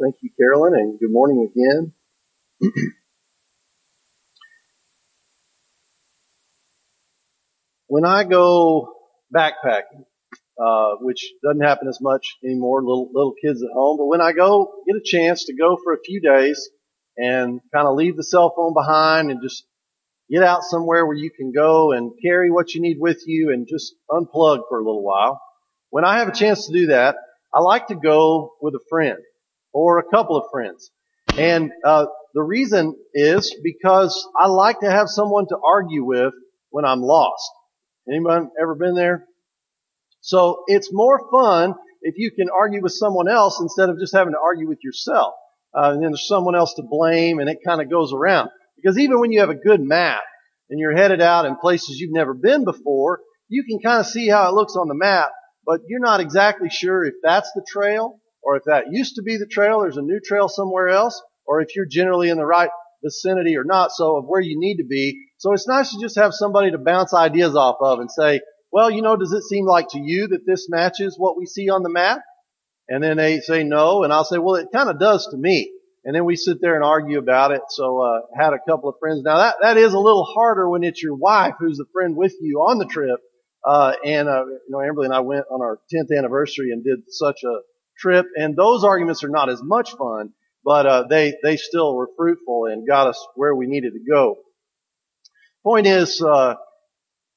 Thank you, Carolyn, and good morning again. when I go backpacking, uh, which doesn't happen as much anymore, little little kids at home, but when I go get a chance to go for a few days and kind of leave the cell phone behind and just get out somewhere where you can go and carry what you need with you and just unplug for a little while. When I have a chance to do that, I like to go with a friend or a couple of friends. And uh, the reason is because I like to have someone to argue with when I'm lost. Anyone ever been there? So it's more fun if you can argue with someone else instead of just having to argue with yourself. Uh, and then there's someone else to blame, and it kind of goes around. Because even when you have a good map and you're headed out in places you've never been before, you can kind of see how it looks on the map, but you're not exactly sure if that's the trail or if that used to be the trail, there's a new trail somewhere else, or if you're generally in the right vicinity or not, so of where you need to be. So it's nice to just have somebody to bounce ideas off of and say, well, you know, does it seem like to you that this matches what we see on the map? And then they say no, and I'll say, well, it kind of does to me. And then we sit there and argue about it. So, uh, had a couple of friends. Now that, that is a little harder when it's your wife who's the friend with you on the trip. Uh, and, uh, you know, Amberly and I went on our 10th anniversary and did such a trip, and those arguments are not as much fun, but uh, they they still were fruitful and got us where we needed to go. Point is, uh,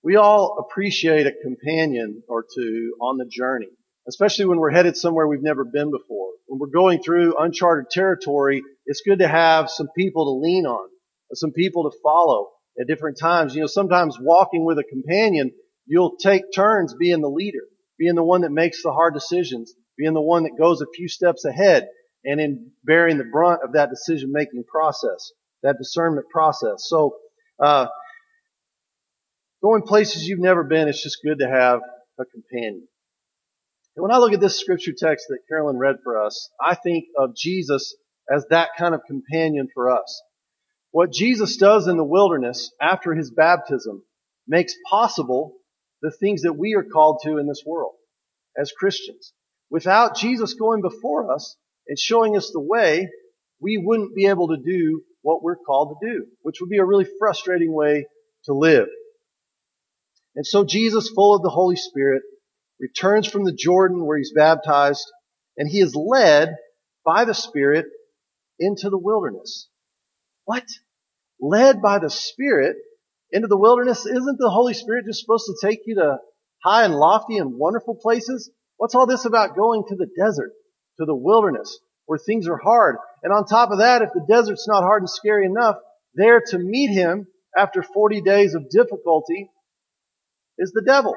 we all appreciate a companion or two on the journey, especially when we're headed somewhere we've never been before. When we're going through uncharted territory, it's good to have some people to lean on, some people to follow at different times. You know, sometimes walking with a companion, you'll take turns being the leader, being the one that makes the hard decisions, being the one that goes a few steps ahead and in bearing the brunt of that decision making process, that discernment process. So, uh, going places you've never been, it's just good to have a companion. And when I look at this scripture text that Carolyn read for us, I think of Jesus as that kind of companion for us. What Jesus does in the wilderness after his baptism makes possible the things that we are called to in this world as Christians. Without Jesus going before us and showing us the way, we wouldn't be able to do what we're called to do, which would be a really frustrating way to live. And so Jesus, full of the Holy Spirit, returns from the Jordan where he's baptized, and he is led by the Spirit into the wilderness. What? Led by the Spirit into the wilderness? Isn't the Holy Spirit just supposed to take you to high and lofty and wonderful places? What's all this about going to the desert, to the wilderness, where things are hard? And on top of that, if the desert's not hard and scary enough, there to meet him after 40 days of difficulty is the devil.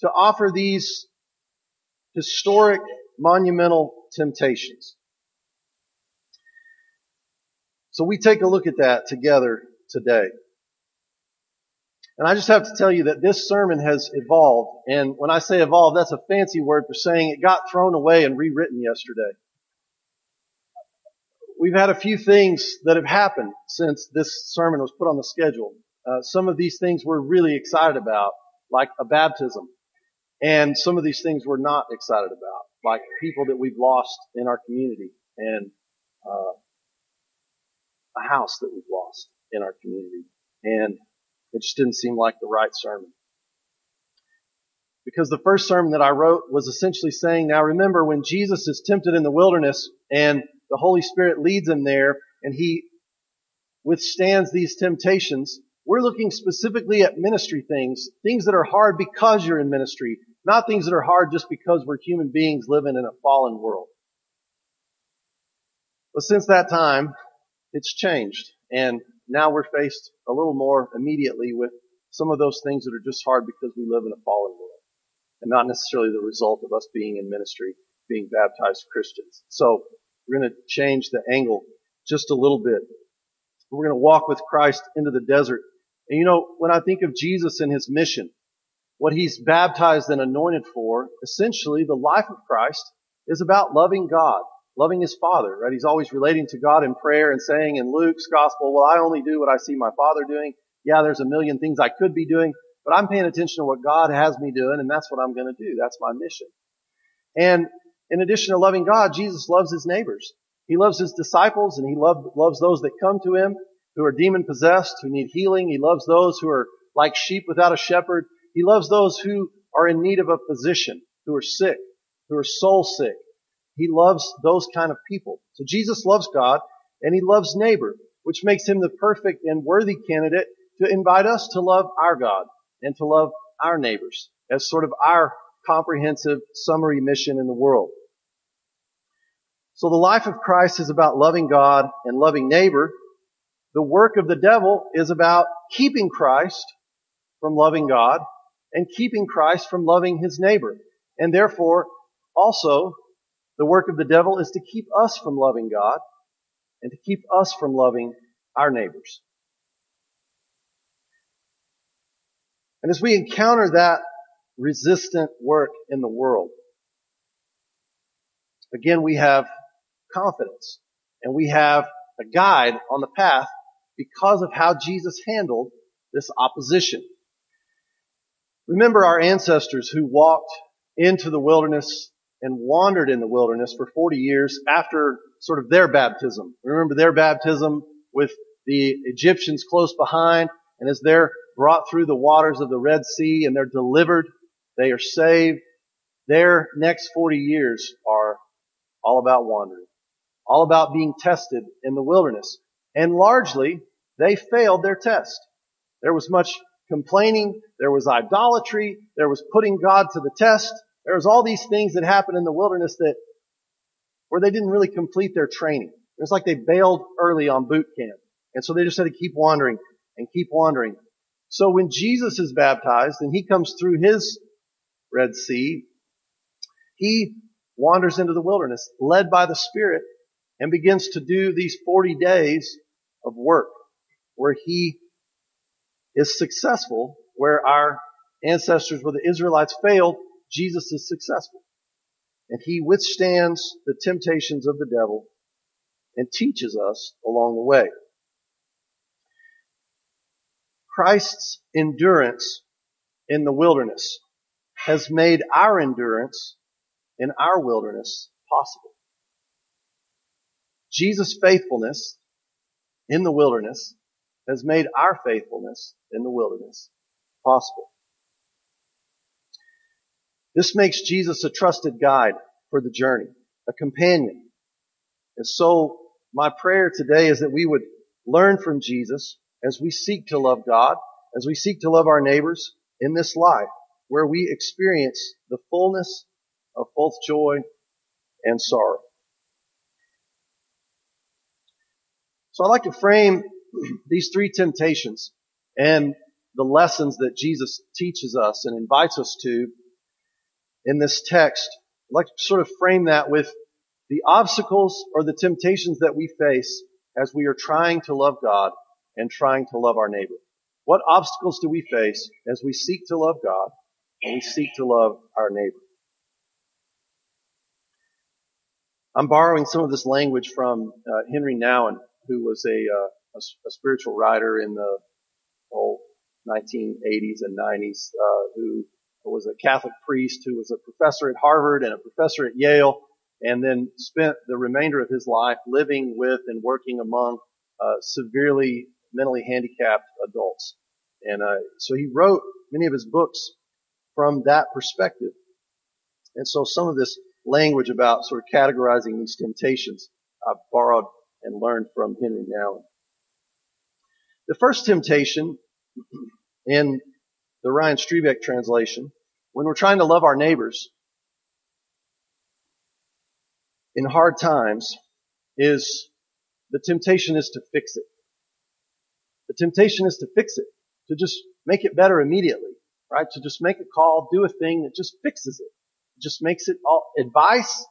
To offer these historic, monumental temptations. So we take a look at that together today. And I just have to tell you that this sermon has evolved. And when I say evolved, that's a fancy word for saying it got thrown away and rewritten yesterday. We've had a few things that have happened since this sermon was put on the schedule. Uh, some of these things we're really excited about, like a baptism. And some of these things we're not excited about, like people that we've lost in our community and uh, a house that we've lost in our community. And it just didn't seem like the right sermon. Because the first sermon that I wrote was essentially saying, now remember when Jesus is tempted in the wilderness and the Holy Spirit leads him there and he withstands these temptations, we're looking specifically at ministry things, things that are hard because you're in ministry, not things that are hard just because we're human beings living in a fallen world. But since that time, it's changed. And now we're faced a little more immediately with some of those things that are just hard because we live in a fallen world and not necessarily the result of us being in ministry, being baptized Christians. So we're going to change the angle just a little bit. We're going to walk with Christ into the desert. And you know, when I think of Jesus and his mission, what he's baptized and anointed for, essentially the life of Christ is about loving God loving his father, right? He's always relating to God in prayer and saying in Luke's gospel, well, I only do what I see my father doing. Yeah, there's a million things I could be doing, but I'm paying attention to what God has me doing, and that's what I'm going to do. That's my mission. And in addition to loving God, Jesus loves his neighbors. He loves his disciples and he love, loves those that come to him who are demon possessed, who need healing. He loves those who are like sheep without a shepherd. He loves those who are in need of a physician, who are sick, who are soul sick. He loves those kind of people. So Jesus loves God and he loves neighbor, which makes him the perfect and worthy candidate to invite us to love our God and to love our neighbors as sort of our comprehensive summary mission in the world. So the life of Christ is about loving God and loving neighbor. The work of the devil is about keeping Christ from loving God and keeping Christ from loving his neighbor. And therefore, also, the work of the devil is to keep us from loving God and to keep us from loving our neighbors. And as we encounter that resistant work in the world, again, we have confidence and we have a guide on the path because of how Jesus handled this opposition. Remember our ancestors who walked into the wilderness and wandered in the wilderness for 40 years after sort of their baptism. Remember their baptism with the Egyptians close behind and as they're brought through the waters of the Red Sea and they're delivered, they are saved. Their next 40 years are all about wandering, all about being tested in the wilderness. And largely, they failed their test. There was much complaining. There was idolatry. There was putting God to the test. There was all these things that happened in the wilderness that, where they didn't really complete their training. It was like they bailed early on boot camp. And so they just had to keep wandering and keep wandering. So when Jesus is baptized and he comes through his Red Sea, he wanders into the wilderness, led by the Spirit, and begins to do these 40 days of work where he is successful, where our ancestors, where the Israelites failed, Jesus is successful. And he withstands the temptations of the devil and teaches us along the way. Christ's endurance in the wilderness has made our endurance in our wilderness possible. Jesus' faithfulness in the wilderness has made our faithfulness in the wilderness possible. This makes Jesus a trusted guide for the journey, a companion. And so my prayer today is that we would learn from Jesus as we seek to love God, as we seek to love our neighbors in this life where we experience the fullness of both joy and sorrow. So I'd like to frame these three temptations and the lessons that Jesus teaches us and invites us to in this text. I'd like to sort of frame that with the obstacles or the temptations that we face as we are trying to love God and trying to love our neighbor. What obstacles do we face as we seek to love God and we seek to love our neighbor? I'm borrowing some of this language from uh, Henry Nouwen, who was a, uh, a, a, spiritual writer in the whole 1980s and 90s, uh, who was a Catholic priest, who was a professor at Harvard and a professor at Yale, and then spent the remainder of his life living with and working among uh, severely mentally handicapped adults. And uh, so he wrote many of his books from that perspective. And so some of this language about sort of categorizing these temptations I've borrowed and learned from Henry Nouwen. The first temptation in the Ryan Strebeck translation, when we're trying to love our neighbors in hard times, is the temptation is to fix it. The temptation is to fix it, to just make it better immediately, right? To just make a call, do a thing that just fixes it. it just makes it all advice,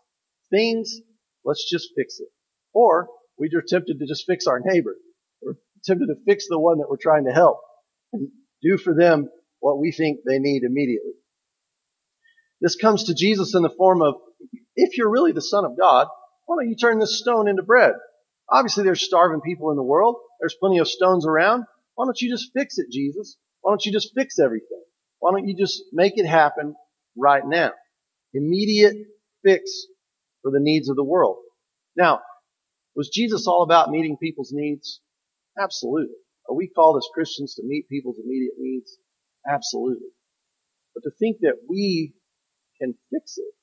things, let's just fix it. Or we are tempted to just fix our neighbor. We're tempted to fix the one that we're trying to help and do for them what we think they need immediately. This comes to Jesus in the form of, if you're really the son of God, why don't you turn this stone into bread? Obviously there's starving people in the world. There's plenty of stones around. Why don't you just fix it, Jesus? Why don't you just fix everything? Why don't you just make it happen right now? Immediate fix for the needs of the world. Now, was Jesus all about meeting people's needs? Absolutely. Are we called as Christians to meet people's immediate needs? Absolutely. But to think that we can fix it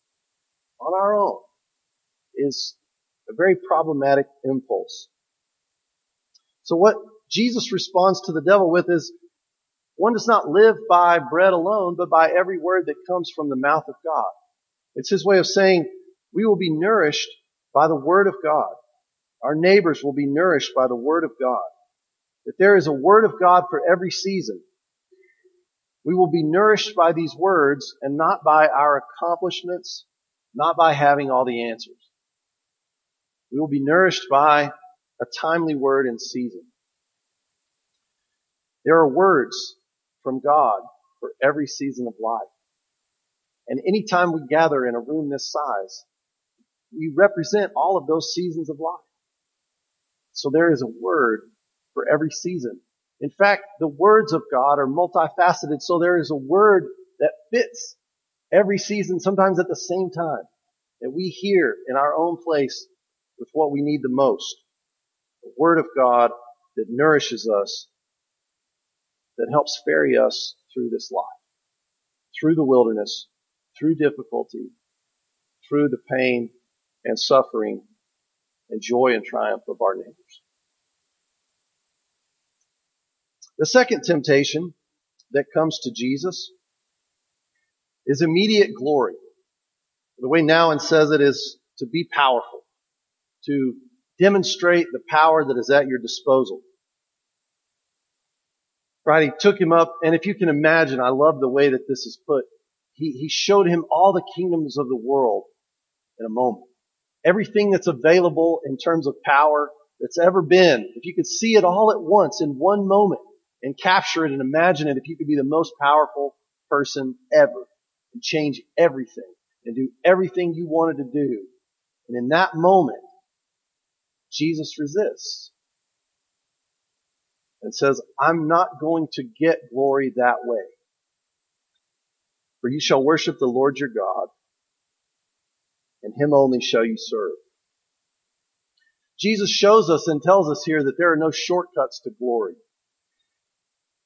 on our own is a very problematic impulse. So what Jesus responds to the devil with is, one does not live by bread alone, but by every word that comes from the mouth of God. It's his way of saying we will be nourished by the word of God. Our neighbors will be nourished by the word of God. That there is a word of God for every season. We will be nourished by these words and not by our accomplishments, not by having all the answers. We will be nourished by a timely word in season. There are words from God for every season of life. And anytime we gather in a room this size, we represent all of those seasons of life. So there is a word for every season. In fact, the words of God are multifaceted, so there is a word that fits every season, sometimes at the same time, that we hear in our own place with what we need the most. The word of God that nourishes us, that helps ferry us through this life, through the wilderness, through difficulty, through the pain and suffering and joy and triumph of our neighbors. The second temptation that comes to Jesus is immediate glory. The way Nouwen says it is to be powerful, to demonstrate the power that is at your disposal. Right? He took him up, and if you can imagine, I love the way that this is put. He, he showed him all the kingdoms of the world in a moment everything that's available in terms of power that's ever been, if you could see it all at once in one moment and capture it and imagine it, if you could be the most powerful person ever and change everything and do everything you wanted to do. And in that moment, Jesus resists and says, I'm not going to get glory that way. For you shall worship the Lord your God and him only shall you serve. Jesus shows us and tells us here that there are no shortcuts to glory.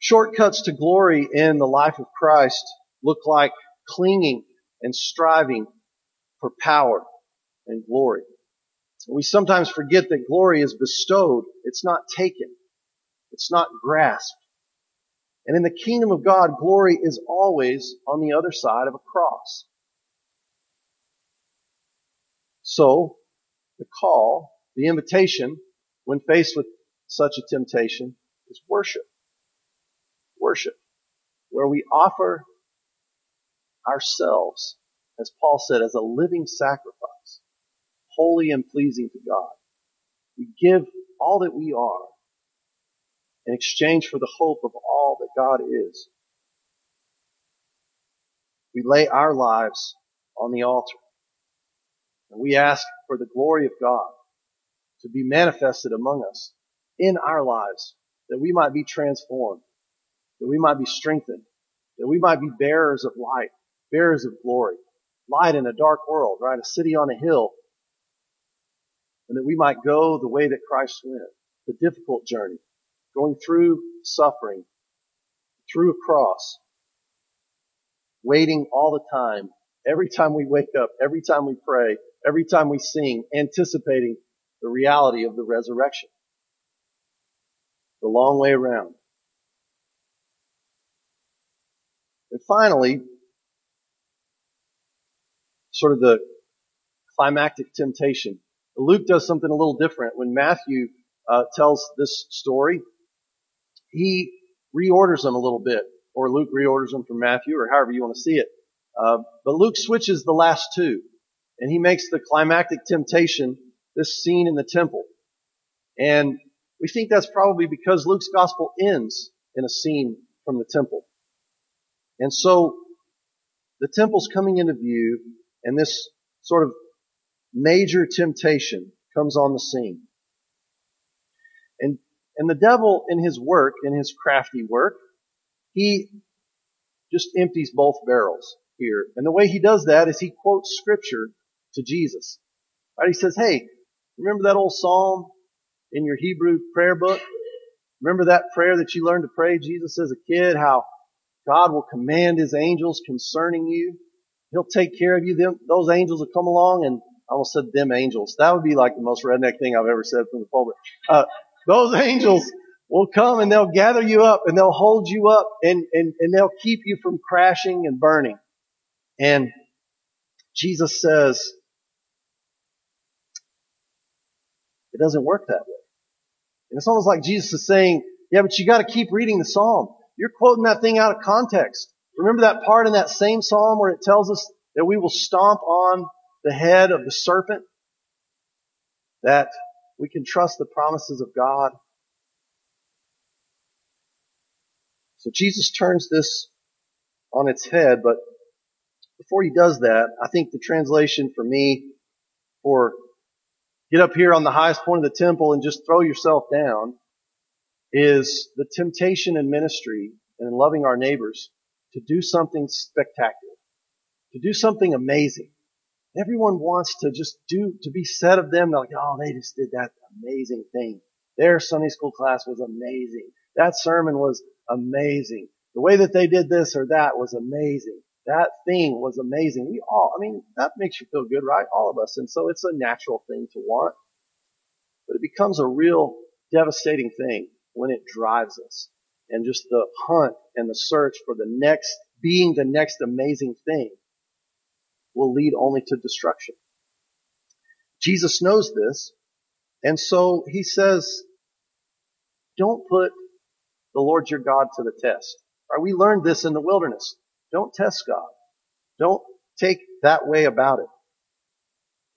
Shortcuts to glory in the life of Christ look like clinging and striving for power and glory. We sometimes forget that glory is bestowed. It's not taken. It's not grasped. And in the kingdom of God, glory is always on the other side of a cross. So, the call, the invitation, when faced with such a temptation, is worship. Worship. Where we offer ourselves, as Paul said, as a living sacrifice, holy and pleasing to God. We give all that we are in exchange for the hope of all that God is. We lay our lives on the altar. And we ask for the glory of God to be manifested among us in our lives, that we might be transformed, that we might be strengthened, that we might be bearers of light, bearers of glory, light in a dark world, right? A city on a hill, and that we might go the way that Christ went, the difficult journey, going through suffering, through a cross, waiting all the time, every time we wake up, every time we pray, every time we sing, anticipating the reality of the resurrection. The long way around. And finally, sort of the climactic temptation. Luke does something a little different. When Matthew uh, tells this story, he reorders them a little bit, or Luke reorders them from Matthew, or however you want to see it. Uh, but Luke switches the last two and he makes the climactic temptation this scene in the temple. And we think that's probably because Luke's gospel ends in a scene from the temple. And so the temple's coming into view and this sort of major temptation comes on the scene. And, and the devil in his work, in his crafty work, he just empties both barrels here. And the way he does that is he quotes scripture to Jesus. Right? He says, hey, remember that old psalm in your Hebrew prayer book? Remember that prayer that you learned to pray, Jesus, as a kid, how God will command his angels concerning you. He'll take care of you. Them, those angels will come along and I almost said them angels. That would be like the most redneck thing I've ever said from the pulpit. Uh, those angels will come and they'll gather you up and they'll hold you up and, and, and they'll keep you from crashing and burning. And Jesus says, it doesn't work that way. And it's almost like Jesus is saying, yeah, but you gotta keep reading the Psalm. You're quoting that thing out of context. Remember that part in that same Psalm where it tells us that we will stomp on the head of the serpent? That we can trust the promises of God. So Jesus turns this on its head, but before he does that, I think the translation for me for get up here on the highest point of the temple and just throw yourself down is the temptation in ministry and in loving our neighbors to do something spectacular, to do something amazing. Everyone wants to just do, to be said of them, they're like, oh, they just did that amazing thing. Their Sunday school class was amazing. That sermon was amazing. The way that they did this or that was amazing. That thing was amazing. We all, I mean, that makes you feel good, right? All of us. And so it's a natural thing to want. But it becomes a real devastating thing when it drives us. And just the hunt and the search for the next, being the next amazing thing will lead only to destruction. Jesus knows this. And so he says, don't put the Lord your God to the test. Right? We learned this in the wilderness. Don't test God. Don't take that way about it.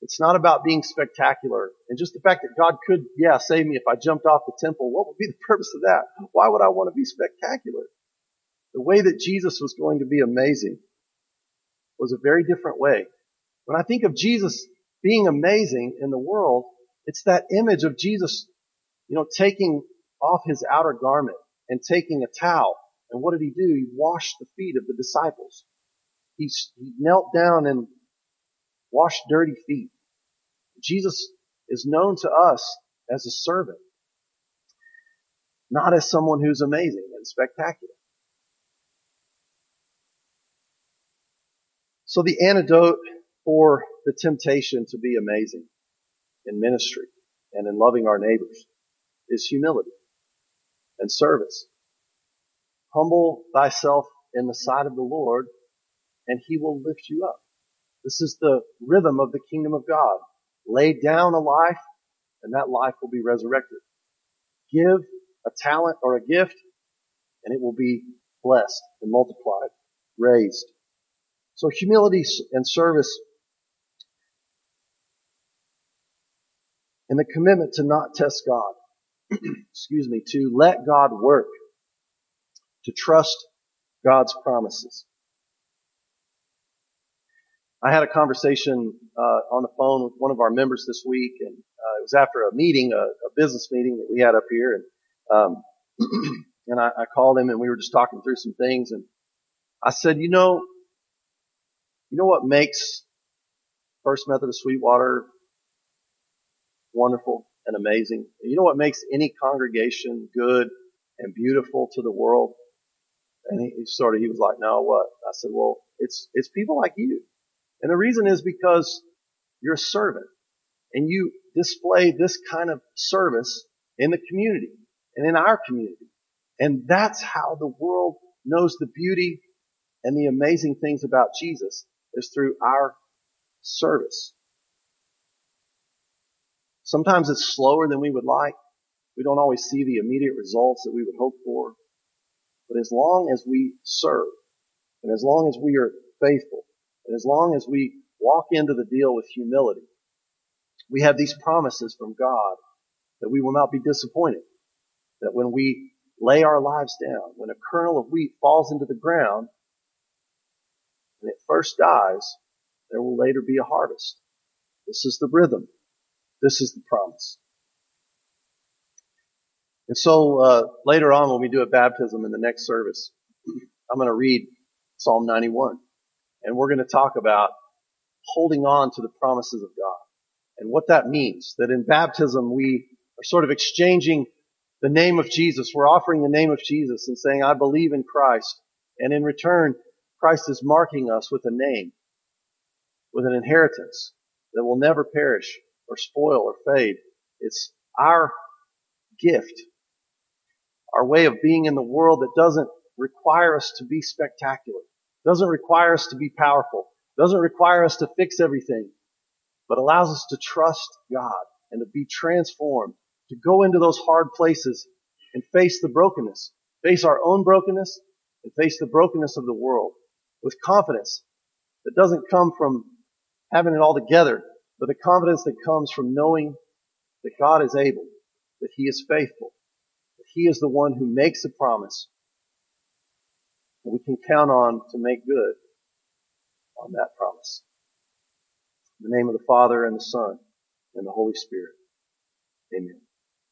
It's not about being spectacular. And just the fact that God could, yeah, save me if I jumped off the temple, what would be the purpose of that? Why would I want to be spectacular? The way that Jesus was going to be amazing was a very different way. When I think of Jesus being amazing in the world, it's that image of Jesus, you know, taking off his outer garment and taking a towel. And what did he do? He washed the feet of the disciples. He, he knelt down and washed dirty feet. Jesus is known to us as a servant, not as someone who's amazing and spectacular. So the antidote for the temptation to be amazing in ministry and in loving our neighbors is humility and service. Humble thyself in the sight of the Lord and he will lift you up. This is the rhythm of the kingdom of God. Lay down a life and that life will be resurrected. Give a talent or a gift and it will be blessed and multiplied, raised. So humility and service and the commitment to not test God. Excuse me, to let God work, to trust God's promises. I had a conversation uh, on the phone with one of our members this week, and uh, it was after a meeting, a, a, business meeting that we had up here, and um, and I, I called him, and we were just talking through some things, and I said, you know, you know what makes First Methodist Sweetwater wonderful and amazing? You know what makes any congregation good and beautiful to the world? And he, he sort of, he was like, no, what? I said, well, it's, it's people like you. And the reason is because you're a servant and you display this kind of service in the community and in our community. And that's how the world knows the beauty and the amazing things about Jesus is through our service. Sometimes it's slower than we would like. We don't always see the immediate results that we would hope for. But as long as we serve, and as long as we are faithful, and as long as we walk into the deal with humility, we have these promises from God that we will not be disappointed. That when we lay our lives down, when a kernel of wheat falls into the ground, and it first dies, there will later be a harvest. This is the rhythm. This is the promise. And so uh, later on, when we do a baptism in the next service, I'm going to read Psalm 91, and we're going to talk about holding on to the promises of God. and what that means. That in baptism we are sort of exchanging the name of Jesus. We're offering the name of Jesus and saying, I believe in Christ. And in return, Christ is marking us with a name, with an inheritance that will never perish or spoil or fade. It's our gift, our way of being in the world that doesn't require us to be spectacular, doesn't require us to be powerful, doesn't require us to fix everything, but allows us to trust God and to be transformed, to go into those hard places and face the brokenness, face our own brokenness and face the brokenness of the world with confidence that doesn't come from having it all together, but the confidence that comes from knowing that God is able, that He is faithful, that He is the one who makes a promise, we can count on to make good on that promise. In the name of the Father and the Son and the Holy Spirit. Amen.